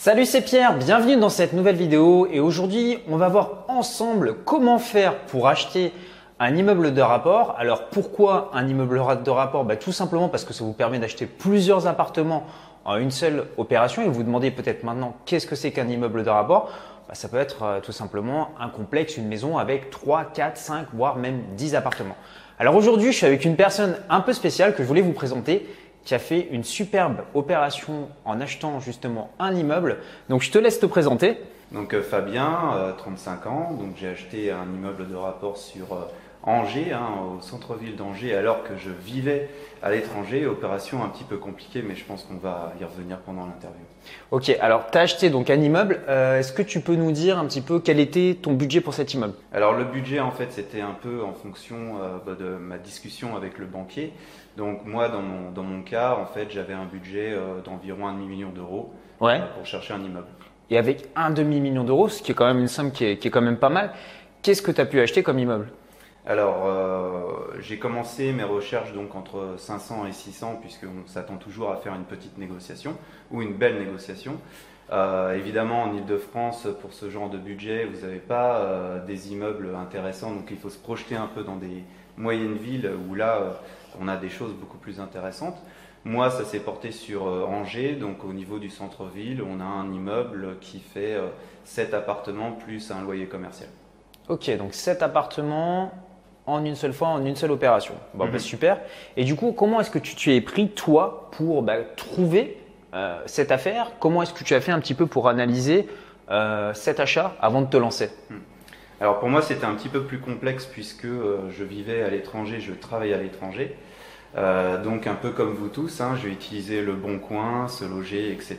Salut, c'est Pierre, bienvenue dans cette nouvelle vidéo. Et aujourd'hui on va voir ensemble comment faire pour acheter un immeuble de rapport. Alors pourquoi un immeuble de rapport? Bah, Tout simplement parce que ça vous permet d'acheter plusieurs appartements en une seule opération. Et vous demandez peut-être maintenant qu'est-ce que c'est qu'un immeuble de rapport? Bah, Ça peut être euh, tout simplement un complexe, une maison avec 3, 4, 5 voire même 10 appartements. Alors aujourd'hui je suis avec une personne un peu spéciale que je voulais vous présenter qui a fait une superbe opération en achetant justement un immeuble. Donc je te laisse te présenter. Donc euh, Fabien, 35 euh, ans, donc j'ai acheté un immeuble de rapport sur euh, Angers, hein, au centre-ville d'Angers, alors que je vivais à l'étranger. Opération un petit peu compliquée, mais je pense qu'on va y revenir pendant l'interview. Ok, alors tu as acheté donc un immeuble. Est-ce que tu peux nous dire un petit peu quel était ton budget pour cet immeuble? Alors le budget, en fait, c'était un peu en fonction bah, de ma discussion avec le banquier. Donc moi, dans mon, dans mon cas, en fait, j'avais un budget euh, d'environ un demi-million d'euros euh, pour chercher un immeuble. Et avec un demi-million d'euros, ce qui est quand même une somme qui est, qui est quand même pas mal, qu'est-ce que tu as pu acheter comme immeuble? Alors, euh, j'ai commencé mes recherches donc entre 500 et 600, puisqu'on s'attend toujours à faire une petite négociation ou une belle négociation. évidemment, en Ile-de-France, pour ce genre de budget, vous n'avez pas des immeubles intéressants, donc il faut se projeter un peu dans des moyennes villes où là, on a des choses beaucoup plus intéressantes. Moi, ça s'est porté sur euh, Angers, donc au niveau du centre-ville, on a un immeuble qui fait 7 euh, appartements plus un loyer commercial. Ok, donc 7 appartements en une seule fois, en une seule opération. Bon, bah, mhm. super. Et du coup, comment est-ce que tu t'y es pris, toi, pour bah, trouver euh, cette affaire? Comment est-ce que tu as fait un petit peu pour analyser cet achat avant de te lancer? Hmm. Alors pour moi, c'était un petit peu plus complexe puisque je vivais à l'étranger, je travaillais à l'étranger. Euh, donc un peu comme vous tous, hein, j'ai utilisé le bon coin, se loger, etc.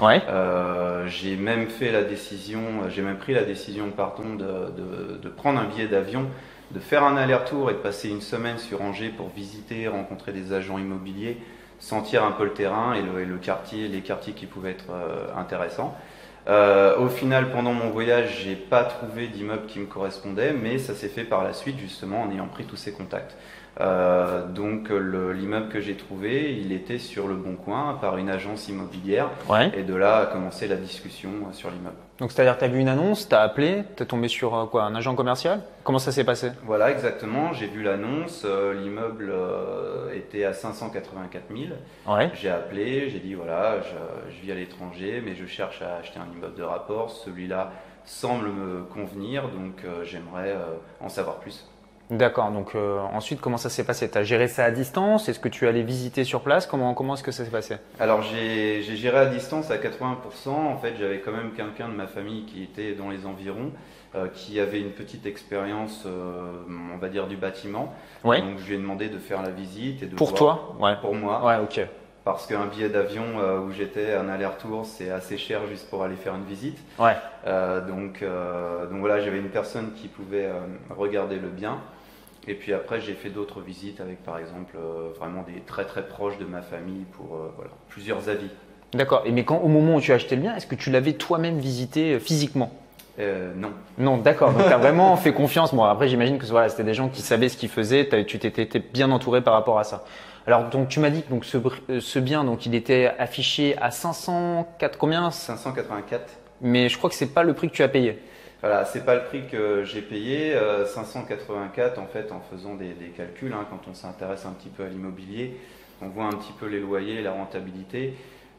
Ouais. Euh, j'ai même fait la décision, j'ai même pris la décision, pardon, de, de, de prendre un billet d'avion, de faire un aller-retour et de passer une semaine sur Angers pour visiter, rencontrer des agents immobiliers, sentir un peu le terrain et le, et le quartier, les quartiers qui pouvaient être euh, intéressants. Euh, au final, pendant mon voyage, j'ai pas trouvé d'immeuble qui me correspondait, mais ça s'est fait par la suite justement en ayant pris tous ces contacts. Euh, donc l'immeuble que j'ai trouvé, il était sur le bon coin par une agence immobilière. Et de là a commencé la discussion sur l'immeuble. Donc c'est-à-dire tu as vu une annonce, tu as appelé, tu es tombé sur euh, quoi Un agent commercial? Comment ça s'est passé? Voilà, exactement. J'ai vu l'annonce, l'immeuble était à 584 000. J'ai appelé, j'ai dit voilà, je, je vis à l'étranger, mais je cherche à acheter un immeuble de rapport. Celui-là semble me convenir, donc j'aimerais en savoir plus. D'accord. Donc euh, ensuite, comment ça s'est passé? Tu as géré ça à distance? Est-ce que tu allais visiter sur place? Comment, comment est-ce que ça s'est passé? Alors j'ai géré à distance à 80%. En fait, j'avais quand même quelqu'un de ma famille qui était dans les environs, euh, qui avait une petite expérience, euh, on va dire, du bâtiment. Ouais. Donc je lui ai demandé de faire la visite. Et de pour toi? Ouais. Pour moi. Ouais, ok. Parce qu'un billet d'avion où j'étais, un aller-retour, c'est assez cher juste pour aller faire une visite. Ouais. donc, donc voilà, j'avais une personne qui pouvait regarder le bien. Et puis après, j'ai fait d'autres visites avec, par exemple, euh, vraiment des très très proches de ma famille pour euh, voilà, plusieurs avis. D'accord. Et mais quand, au moment où tu as acheté le bien, est-ce que tu l'avais toi-même visité euh, physiquement? Non. Non, d'accord. Donc tu as vraiment fait confiance. Bon, après, j'imagine que voilà, c'était des gens qui savaient ce qu'ils faisaient. Tu t'étais bien entouré par rapport à ça. Alors, donc tu m'as dit que donc, ce, ce, bien, donc, il était affiché à 504 combien? 584. Mais je crois que c'est pas le prix que tu as payé. Voilà, c'est pas le prix que j'ai payé, 584 euh, en fait en faisant des, calculs, hein, quand on s'intéresse un petit peu à l'immobilier, on voit un petit peu les loyers, la rentabilité,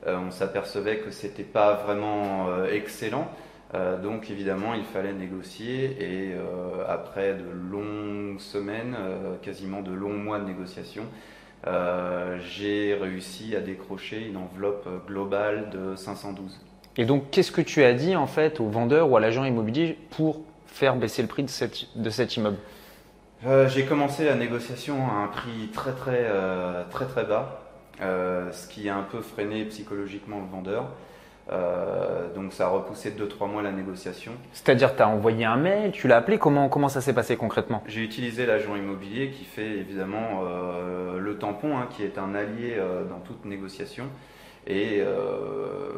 euh, on s'apercevait que c'était pas vraiment euh, excellent, donc évidemment il fallait négocier et après de longues semaines, quasiment de longs mois de négociation, j'ai réussi à décrocher une enveloppe globale de 512. Et donc, qu'est-ce que tu as dit en fait au vendeur ou à l'agent immobilier pour faire baisser le prix de, de cet immeuble? Euh, J'ai commencé la négociation à un prix très très euh, très très bas, euh, ce qui a un peu freiné psychologiquement le vendeur. donc ça a repoussé 2-3 mois la négociation. C'est-à-dire tu as envoyé un mail, tu l'as appelé, comment, comment ça s'est passé concrètement? J'ai utilisé l'agent immobilier qui fait évidemment le tampon, hein, qui est un allié dans toute négociation. Et euh,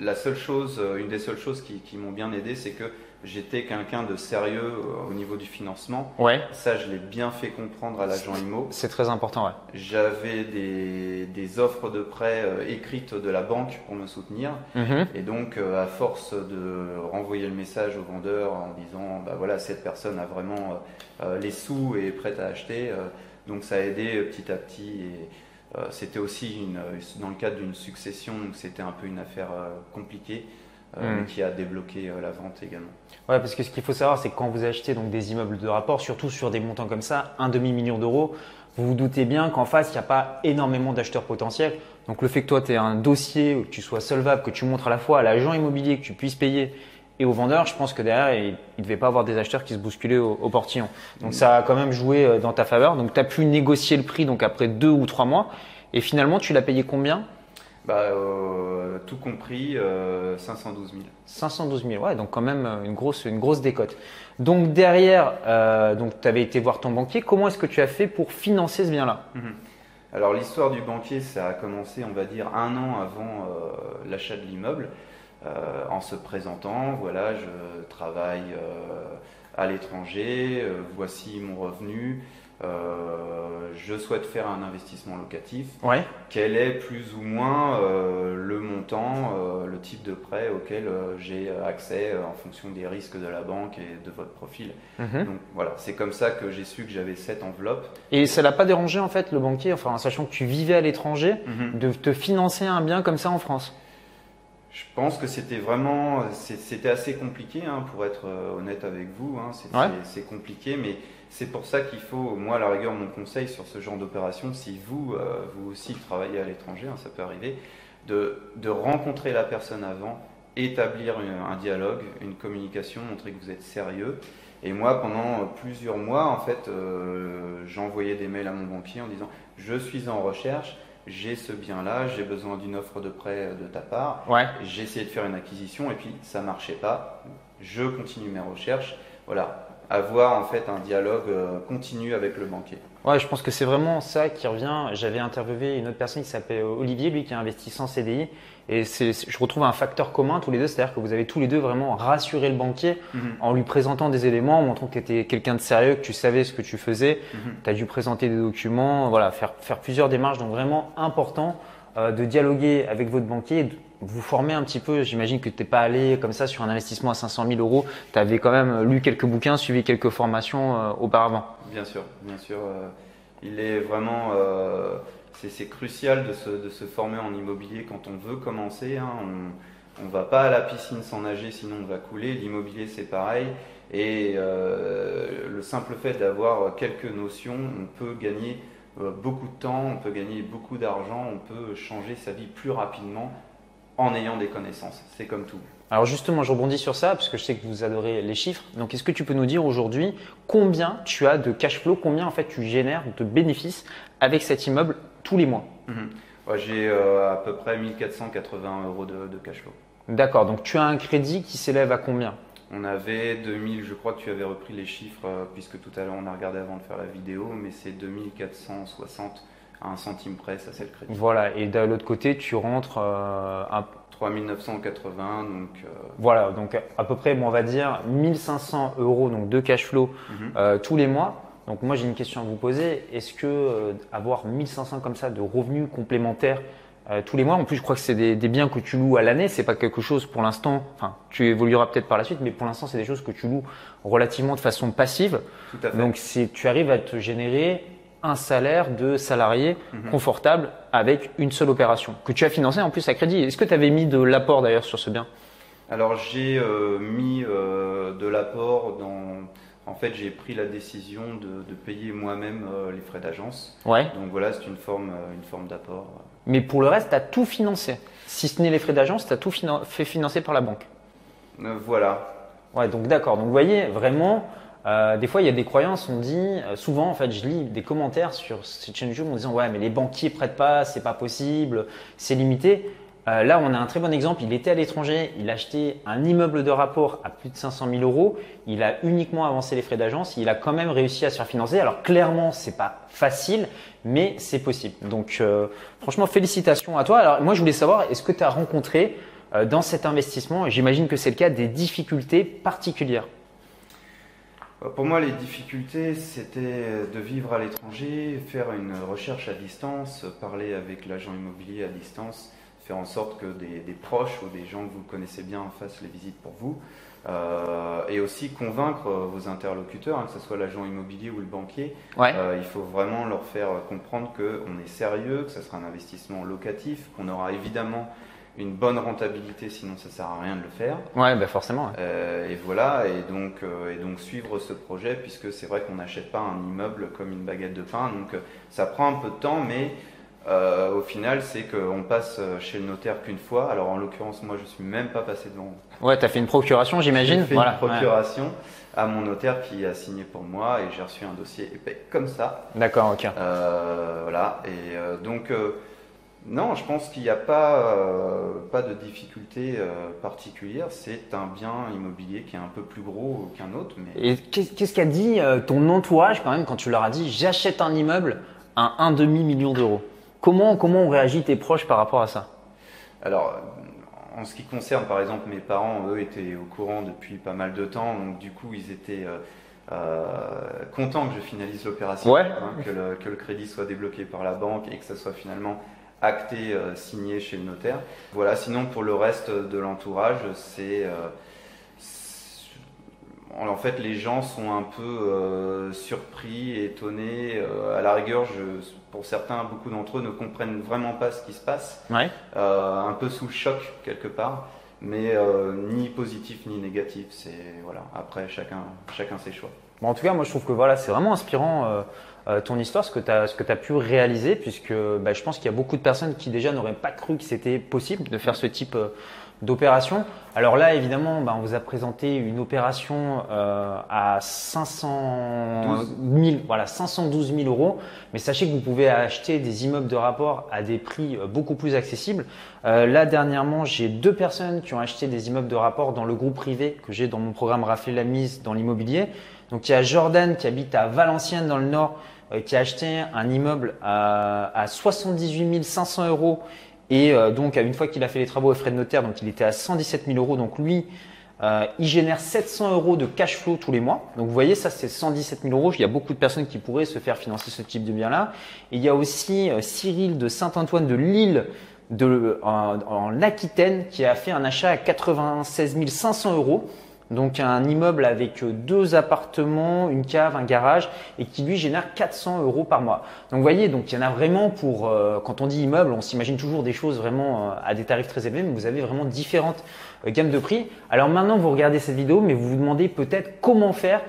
la seule chose, une des seules choses qui, m'ont bien aidé, c'est que j'étais quelqu'un de sérieux euh, au niveau du financement. Ouais. Ça, je l'ai bien fait comprendre à l'agent IMO. C'est très important, ouais. J'avais des, des offres de prêt euh, écrites de la banque pour me soutenir. Mhm. Et donc, euh, à force de renvoyer le message au vendeur en disant, bah voilà, cette personne a vraiment euh, les sous et est prête à acheter, euh, donc ça a aidé euh, petit à petit. Et euh, c'était aussi une, dans le cadre d'une succession, donc c'était un peu une affaire euh, compliquée, euh, Mm. mais qui a débloqué euh, la vente également. Ouais, parce que ce qu'il faut savoir, c'est que quand vous achetez donc des immeubles de rapport, surtout sur des montants comme ça, un demi-million d'euros, vous vous doutez bien qu'en face, il n'y a pas énormément d'acheteurs potentiels. Donc le fait que toi, tu aies un dossier, que tu sois solvable, que tu montres à la fois à l'agent immobilier que tu puisses payer et au vendeur, je pense que derrière, il ne devait pas avoir des acheteurs qui se bousculaient au, au portillon. Donc ça a quand même joué euh, dans ta faveur. Donc tu as pu négocier le prix donc après deux ou trois mois. Et finalement, tu l'as payé combien? Bah, euh, tout compris, euh, 512 000. 512 000, ouais, donc quand même euh, une grosse, une grosse décote. Donc derrière, euh, donc tu avais été voir ton banquier. Comment est-ce que tu as fait pour financer ce bien-là? Mhm. Alors l'histoire du banquier, ça a commencé, on va dire, un an avant l'achat de l'immeuble, euh, en se présentant, voilà, je travaille euh, à l'étranger, euh, voici mon revenu, je souhaite faire un investissement locatif. Ouais. Quel est plus ou moins le montant, le type de prêt auquel j'ai accès en fonction des risques de la banque et de votre profil. Mhm. Donc voilà, c'est comme ça que j'ai su que j'avais cette enveloppe. Et ça l'a pas dérangé en fait le banquier, enfin en sachant que tu vivais à l'étranger, de te financer un bien comme ça en France? Je pense que c'était vraiment, c'était assez compliqué hein, pour être euh, honnête avec vous. hein. C'est Ouais. compliqué, mais c'est pour ça qu'il faut, moi, à la rigueur, mon conseil sur ce genre d'opération, si vous, euh, vous aussi travaillez à l'étranger, hein, ça peut arriver, de, de rencontrer la personne avant, établir une- un dialogue, une communication, montrer que vous êtes sérieux. Et moi, pendant plusieurs mois, en fait, euh, j'envoyais des mails à mon banquier en disant je suis en recherche, j'ai ce bien-là, j'ai besoin d'une offre de prêt de ta part. Ouais. J'ai essayé de faire une acquisition et puis ça marchait pas. Je continue mes recherches. Voilà, avoir en fait un dialogue euh, continu avec le banquier. Ouais, je pense que c'est vraiment ça qui revient. J'avais interviewé une autre personne qui s'appelle Olivier, lui qui a investi sans CDI. Et c'est, je retrouve un facteur commun tous les deux, c'est-à-dire que vous avez tous les deux vraiment rassuré le banquier en lui présentant des éléments, en montrant que tu étais quelqu'un de sérieux, que tu savais ce que tu faisais. Mhm. Tu as dû présenter des documents, voilà, faire, faire plusieurs démarches. Donc vraiment important euh, de dialoguer avec votre banquier, vous former un petit peu. J'imagine que tu n'es pas allé comme ça sur un investissement à 500 000 euros. Tu avais quand même lu quelques bouquins, suivi quelques formations euh, auparavant. Bien sûr, bien sûr. euh, il est vraiment, euh, c'est crucial de se, de se former en immobilier quand on veut commencer. hein. On ne va pas à la piscine sans nager, sinon on va couler. L'immobilier, c'est pareil. Et euh, le simple fait d'avoir quelques notions, on peut gagner euh, beaucoup de temps, on peut gagner beaucoup d'argent, on peut changer sa vie plus rapidement en ayant des connaissances. C'est comme tout. Alors justement, je rebondis sur ça parce que je sais que vous adorez les chiffres. Donc, est-ce que tu peux nous dire aujourd'hui combien tu as de cash flow, combien en fait tu génères de bénéfices avec cet immeuble tous les mois? Mhm. Ouais, J'ai euh, à peu près 1480 euros de, de cash flow. D'accord. Donc, tu as un crédit qui s'élève à combien? On avait 2000, je crois que tu avais repris les chiffres, euh, puisque tout à l'heure on a regardé avant de faire la vidéo, mais c'est 2460 à un centime près, ça c'est le crédit. Voilà. Et de l'autre côté, tu rentres euh, un 3980, donc euh, Voilà, donc à peu près, bon, on va dire 1500 euros donc de cash flow mhm. euh, tous les mois. Donc moi j'ai une question à vous poser. Est-ce que euh, avoir 1500 comme ça de revenus complémentaires euh, tous les mois, en plus je crois que c'est des, des biens que tu loues à l'année, c'est pas quelque chose pour l'instant. Enfin, tu évolueras peut-être par la suite, mais pour l'instant c'est des choses que tu loues relativement de façon passive. tout à fait. Donc tu arrives à te générer un salaire de salarié Mhm. confortable avec une seule opération que tu as financé en plus à crédit. Est-ce que tu avais mis de l'apport d'ailleurs sur ce bien? Alors j'ai euh, mis euh, de l'apport dans. En fait, j'ai pris la décision de, de payer moi-même euh, les frais d'agence. Ouais. Donc voilà, c'est une forme, une forme d'apport. Mais pour le reste, tu as tout financé. Si ce n'est les frais d'agence, tu as tout finan- fait financer par la banque. Voilà. Ouais, donc d'accord. Donc vous voyez, vraiment, euh, des fois, il y a des croyances, on dit, euh, souvent, en fait, je lis des commentaires sur cette chaîne YouTube en disant, ouais, mais les banquiers prêtent pas, c'est pas possible, c'est limité. Euh, là, on a un très bon exemple. Il était à l'étranger, il a acheté un immeuble de rapport à plus de 500 000 euros. Il a uniquement avancé les frais d'agence. Il a quand même réussi à se faire financer. Alors clairement, c'est pas facile, mais c'est possible. Donc, franchement, félicitations à toi. Alors, moi, je voulais savoir, est-ce que tu as rencontré dans cet investissement j'imagine que c'est le cas des difficultés particulières? Pour moi, les difficultés, c'était de vivre à l'étranger, faire une recherche à distance, parler avec l'agent immobilier à distance, faire en sorte que des, proches ou des gens que vous connaissez bien fassent les visites pour vous, euh, et aussi convaincre vos interlocuteurs, hein, que ce soit l'agent immobilier ou le banquier. Euh, il faut vraiment leur faire comprendre qu'on est sérieux, que ce sera un investissement locatif, qu'on aura évidemment une bonne rentabilité, sinon ça sert à rien de le faire. Ouais, bah forcément. Euh, et voilà, et donc, euh, et donc suivre ce projet, puisque c'est vrai qu'on n'achète pas un immeuble comme une baguette de pain, donc euh, ça prend un peu de temps, mais au final, c'est qu'on passe chez le notaire qu'une fois. Alors en l'occurrence, moi, je suis même pas passé devant. Ouais, tu as fait une procuration, j'imagine. J'ai fait une procuration à mon notaire qui a signé pour moi, et j'ai reçu un dossier épais comme ça. D'accord, ok. voilà, et donc non, je pense qu'il n'y a pas, euh, pas de difficulté euh, particulière. C'est un bien immobilier qui est un peu plus gros qu'un autre. Mais... Et qu'est-ce qu'a dit euh, ton entourage quand même quand tu leur as dit j'achète un immeuble à un demi million d'euros? Comment, comment ont réagi tes proches par rapport à ça? Alors, en ce qui concerne par exemple mes parents, eux étaient au courant depuis pas mal de temps. Donc du coup, ils étaient contents que je finalise l'opération, hein, que, le, que le crédit soit débloqué par la banque et que ça soit finalement acté, euh, signé chez le notaire. Voilà, sinon pour le reste de l'entourage, c'est euh, en fait, les gens sont un peu euh, surpris, étonnés. à la rigueur, je, pour certains, beaucoup d'entre eux ne comprennent vraiment pas ce qui se passe. un peu sous le choc quelque part, mais ni positif ni négatif. C'est voilà. Après, chacun, chacun ses choix. Bon, en tout cas, moi, je trouve que voilà, c'est vraiment inspirant euh, ton histoire, ce que tu as, pu réaliser, puisque bah, je pense qu'il y a beaucoup de personnes qui déjà n'auraient pas cru que c'était possible de faire ce type euh, d'opération. Alors là, évidemment, bah, on vous a présenté une opération euh, à 500 000, voilà, 512 000 euros, mais sachez que vous pouvez acheter des immeubles de rapport à des prix beaucoup plus accessibles. là, dernièrement, j'ai deux personnes qui ont acheté des immeubles de rapport dans le groupe privé que j'ai dans mon programme Raphaël la mise dans l'immobilier. Donc il y a Jordan qui habite à Valenciennes dans le Nord, euh, qui a acheté un immeuble à, à 78 500 euros. Et euh, donc une fois qu'il a fait les travaux et frais de notaire, donc il était à 117 000 euros. Donc lui, euh, il génère 700 euros de cash flow tous les mois. Donc vous voyez, ça c'est 117 000 euros. Il y a beaucoup de personnes qui pourraient se faire financer ce type de bien-là. Il y a aussi Cyril de Saint-Antoine de Lille en, Aquitaine qui a fait un achat à 96 500 euros donc un immeuble avec deux appartements, une cave, un garage et qui lui génère 400 euros par mois. Donc vous voyez, donc il y en a vraiment pour, euh, quand on dit immeuble, on s'imagine toujours des choses vraiment euh, à des tarifs très élevés, mais vous avez vraiment différentes euh, gammes de prix. Alors maintenant vous regardez cette vidéo, mais vous vous demandez peut-être comment faire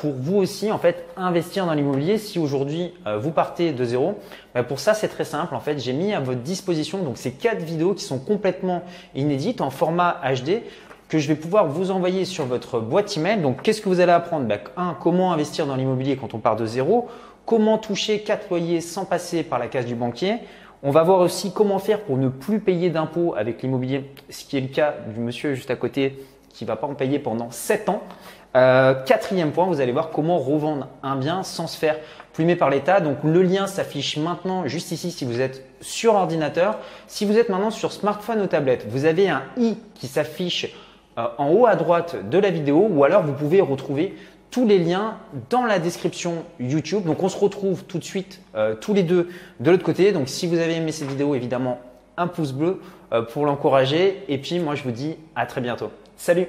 pour vous aussi en fait investir dans l'immobilier si aujourd'hui vous partez de zéro. Ben, pour ça c'est très simple en fait, j'ai mis à votre disposition donc ces quatre vidéos qui sont complètement inédites en format HD que je vais pouvoir vous envoyer sur votre boîte email. Donc, qu'est-ce que vous allez apprendre? Ben, Un, comment investir dans l'immobilier quand on part de zéro Comment toucher 4 loyers sans passer par la case du banquier On va voir aussi comment faire pour ne plus payer d'impôts avec l'immobilier, ce qui est le cas du monsieur juste à côté qui va pas en payer pendant 7 ans. Euh, quatrième point, vous allez voir comment revendre un bien sans se faire plumer par l'État. Donc le lien s'affiche maintenant juste ici si vous êtes sur ordinateur. Si vous êtes maintenant sur smartphone ou tablette, vous avez un i qui s'affiche en haut à droite de la vidéo ou alors vous pouvez retrouver tous les liens dans la description YouTube. Donc on se retrouve tout de suite euh, tous les deux de l'autre côté. Donc si vous avez aimé cette vidéo, évidemment un pouce bleu euh, pour l'encourager. Et puis moi je vous dis à très bientôt. Salut